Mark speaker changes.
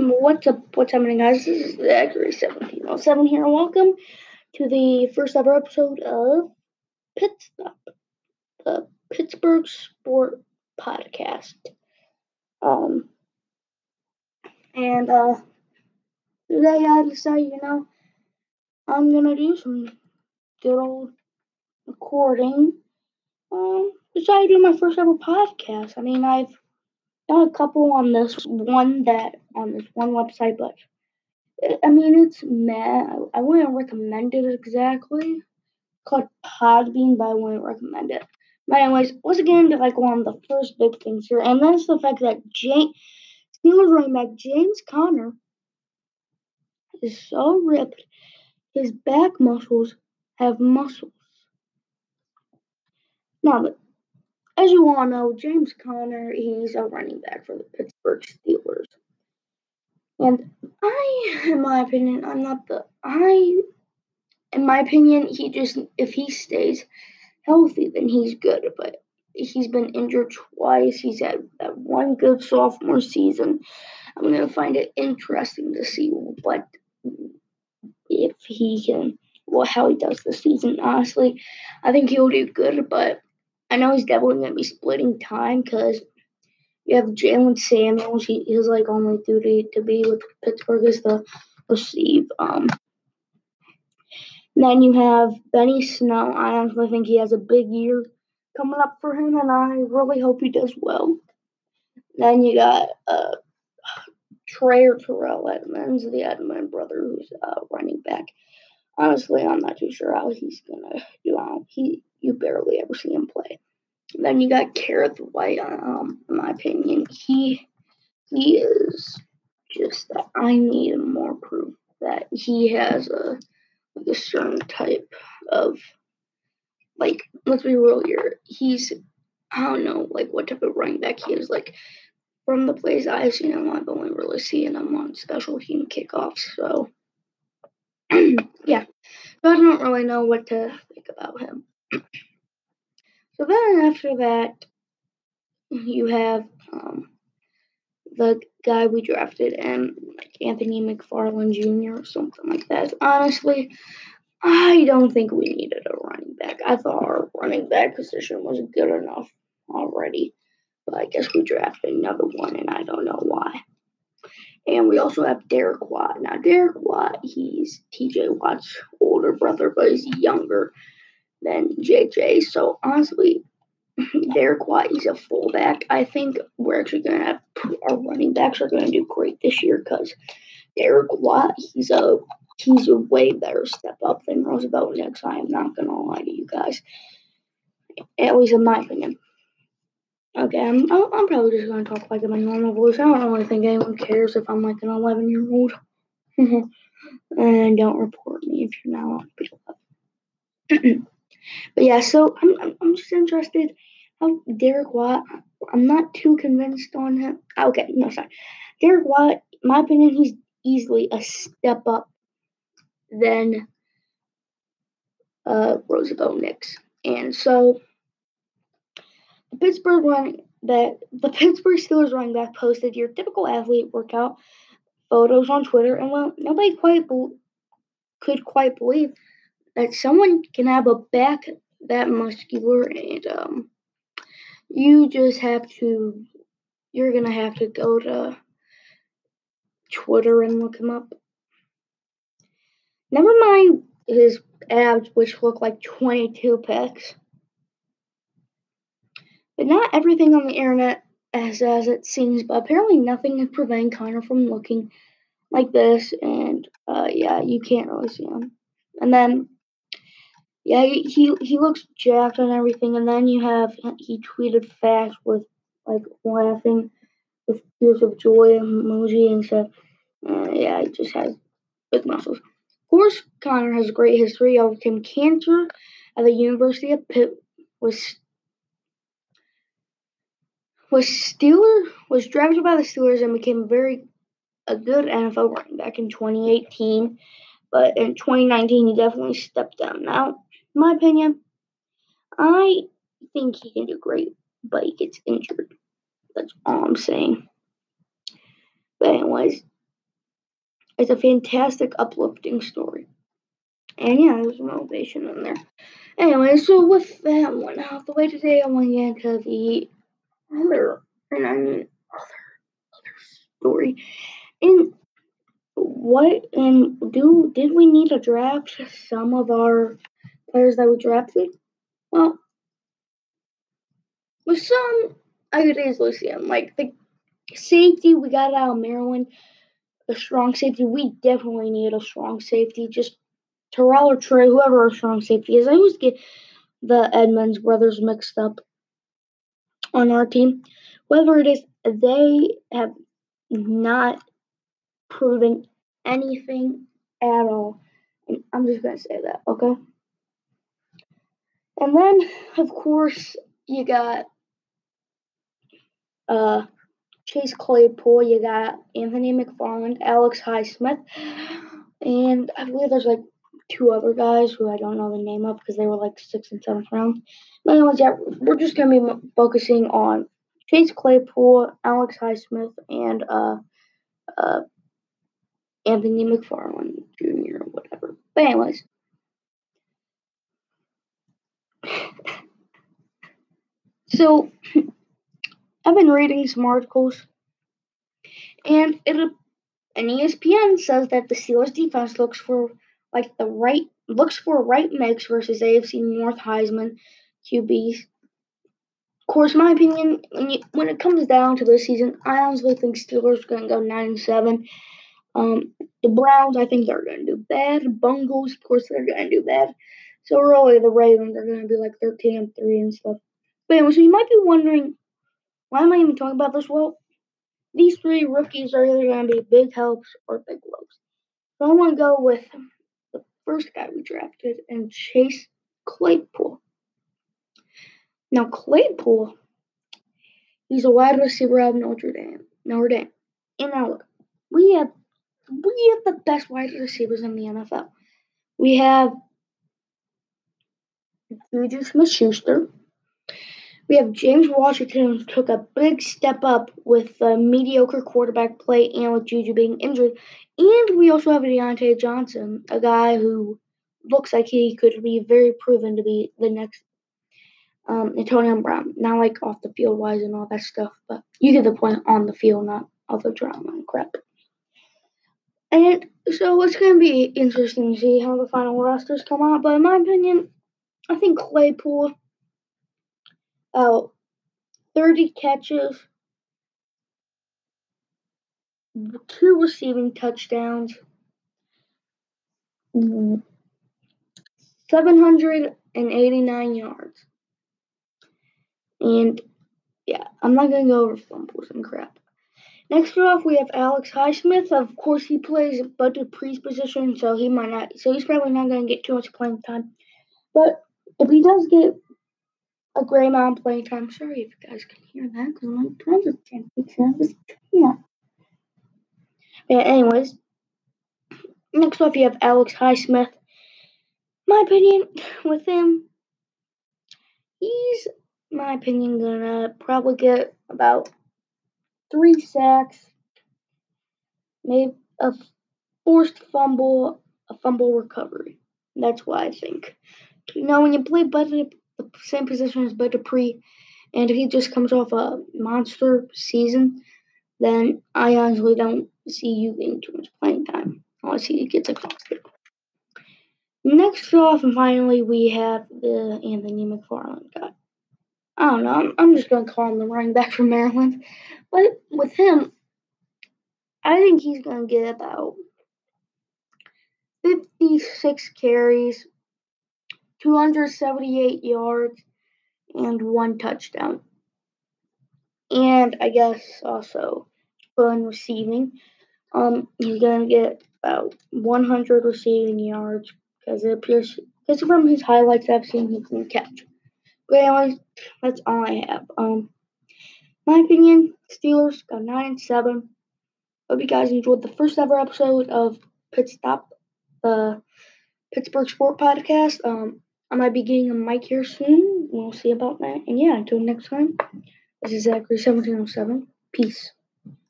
Speaker 1: What's up? What's happening, guys? This is Zachary seventeen oh seven here. Welcome to the first ever episode of Pittstop, the Pittsburgh Sport Podcast. Um, and uh, today I decided, you know, I'm gonna do some good old recording. Um, decided to do my first ever podcast. I mean, I've a couple on this one that on this one website, but it, I mean it's meh. I, I wouldn't recommend it exactly. Called Podbean, but I wouldn't recommend it. But anyways, get into like one of the first big things here, and that's the fact that James Steelers running back James Conner is so ripped, his back muscles have muscles. Now, as you all know, James Conner, he's a running back for the Pittsburgh Steelers. And I, in my opinion, I'm not the, I, in my opinion, he just, if he stays healthy, then he's good. But he's been injured twice. He's had that one good sophomore season. I'm going to find it interesting to see what, if he can, well, how he does this season. Honestly, I think he'll do good, but I know he's definitely going to be splitting time because you have Jaylen Samuels. He, his like only duty to be with Pittsburgh is to receive. Um, then you have Benny Snell. I honestly think he has a big year coming up for him, and I really hope he does well. Then you got uh, Trey Terrell Edmunds, the Edmund brother, who's uh, running back. Honestly, I'm not too sure how he's gonna do. He you barely ever see him play. Then you got Kerrith Whyte. Um, in my opinion, he he is just that I need more proof that he has a like a certain type of like let's be real here. He's I don't know like what type of running back he is. Like from the plays I've seen him, I've only really seen him on special team kickoffs. So yeah, so I don't really know what to think about him. So then after that, you have um, the guy we drafted and like Anthony McFarland Jr. or something like that. Honestly, I don't think we needed a running back. I thought our running back position was good enough already. But I guess we drafted another one and I don't know why. And we also have Derek Watt. Now, Derek Watt, he's TJ Watt's older brother, but he's younger than JJ. So, honestly, Derek Watt, is a fullback. I think we're actually going to have our running backs are going to do great this year because Derek Watt, he's a he's a way better step up than Roosevelt Nix. I am not going to lie to you guys, at least in my opinion. Okay, I'm, I'm probably just going to talk like in my normal voice. I don't really think anyone cares if I'm like an 11 year old. and don't report me if you're not on But yeah, so I'm, I'm, I'm just interested how Derek Watt, I'm not too convinced on him. Okay, no, sorry. Derek Watt, my opinion, he's easily a step up than uh, Roosevelt Nix. And so the Pittsburgh running that the Pittsburgh Steelers running back posted your typical athlete workout photos on Twitter, and well, nobody quite be- could quite believe that someone can have a back that muscular, and um, you just have to, you're gonna have to go to Twitter and look him up. Never mind his abs, which look like 22 packs. But not everything on the internet is as it seems, but apparently nothing is preventing Conner from looking like this, and uh, yeah, you can't really see him. And then, yeah, he he looks jacked and everything, and then you have he tweeted fast with like laughing with tears of joy emoji and said, uh, yeah, he just has big muscles. Of course, Conner has a great history. He overcame cancer at the University of Pitt, was was Steeler was drafted by the Steelers and became very a good NFL running back in 2018, but in 2019 he definitely stepped down. Now, my opinion, I think he can do great, but he gets injured. That's all I'm saying. But anyways, it's a fantastic, uplifting story. And yeah, there's motivation in there. Anyway, so with that one out the way today, I want to get into the other, and I mean other, other story. And what and do did we need to draft some of our players that we drafted? Well, with some, I could easily see them. Like the safety we got out of Maryland, a strong safety. We definitely need a strong safety. Just Terrell or Trey, whoever our strong safety is. I always get the Edmunds brothers mixed up on our team. Whether it is they have not proven anything at all. I'm just gonna say that, okay? And then of course you got uh Chase Claypool, you got Anthony McFarland, Alex Highsmith, and I believe there's like two other guys who I don't know the name of because they were like sixth and seventh round. But anyways, yeah, we're just gonna be focusing on Chase Claypool, Alex Highsmith, and uh, uh, Anthony McFarland Jr. or whatever. But anyways. So I've been reading some articles and it and ESPN says that the Steelers defense looks for like the right looks for right mix versus AFC North Heisman QBs. Of course, my opinion, when you, when it comes down to this season, I honestly think Steelers are gonna go nine and seven. Um, the Browns, I think they're gonna do bad. Bungles, of course, they're gonna do bad. So really, the Ravens are gonna be like thirteen and three and stuff. But anyway, so you might be wondering, why am I even talking about this? Well, these three rookies are either gonna be big helps or big lows. So I want to go with the first guy we drafted and Chase Claypool. Now Claypool, he's a wide receiver out of Notre Dame. Notre Dame. And now look, we have we have the best wide receivers in the NFL. We have Juju Smith Schuster. We have James Washington took a big step up with the mediocre quarterback play and with Juju being injured. And we also have Diontae Johnson, a guy who looks like he could be very proven to be the next um, Antonio Brown. Not like off the field wise and all that stuff, but you get the point on the field, not all the drama and crap. And so it's going to be interesting to see how the final rosters come out. But in my opinion, I think Claypool, uh, 30 catches, two receiving touchdowns, 789 yards. And yeah, I'm not going to go over fumbles and crap. Next off, we have Alex Highsmith. Of course, he plays Bud Dupree's position, so he might not. So he's probably not going to get too much playing time. But if he does get a great amount of playing time, sorry if you guys can hear that because my drums are temperature. Yeah. Yeah. Anyways, next off, you have Alex Highsmith. My opinion with him, he's, my opinion, gonna probably get about three sacks, maybe a forced fumble, a fumble recovery. That's why I think. You know, when you play Bud the same position as Bud Dupree, and if he just comes off a monster season, then I honestly don't see you getting too much playing time unless he gets exhausted. Next off, and finally, we have the Anthony McFarland guy. I don't know. I'm, I'm just going to call him the running back from Maryland. But with him, I think he's going to get about 56 carries, 278 yards, and one touchdown. And I guess also fun receiving. Um, he's to get about 100 receiving yards because it appears, because from his highlights I've seen, he can catch. But anyways, that's all I have. Um, my opinion, Steelers got nine and seven. Hope you guys enjoyed the first ever episode of Pittstop, the Pittsburgh Sport Podcast. Um, I might be getting a mic here soon. We'll see about that. And yeah, until next time, this is Zachary seventeen oh seven. Peace.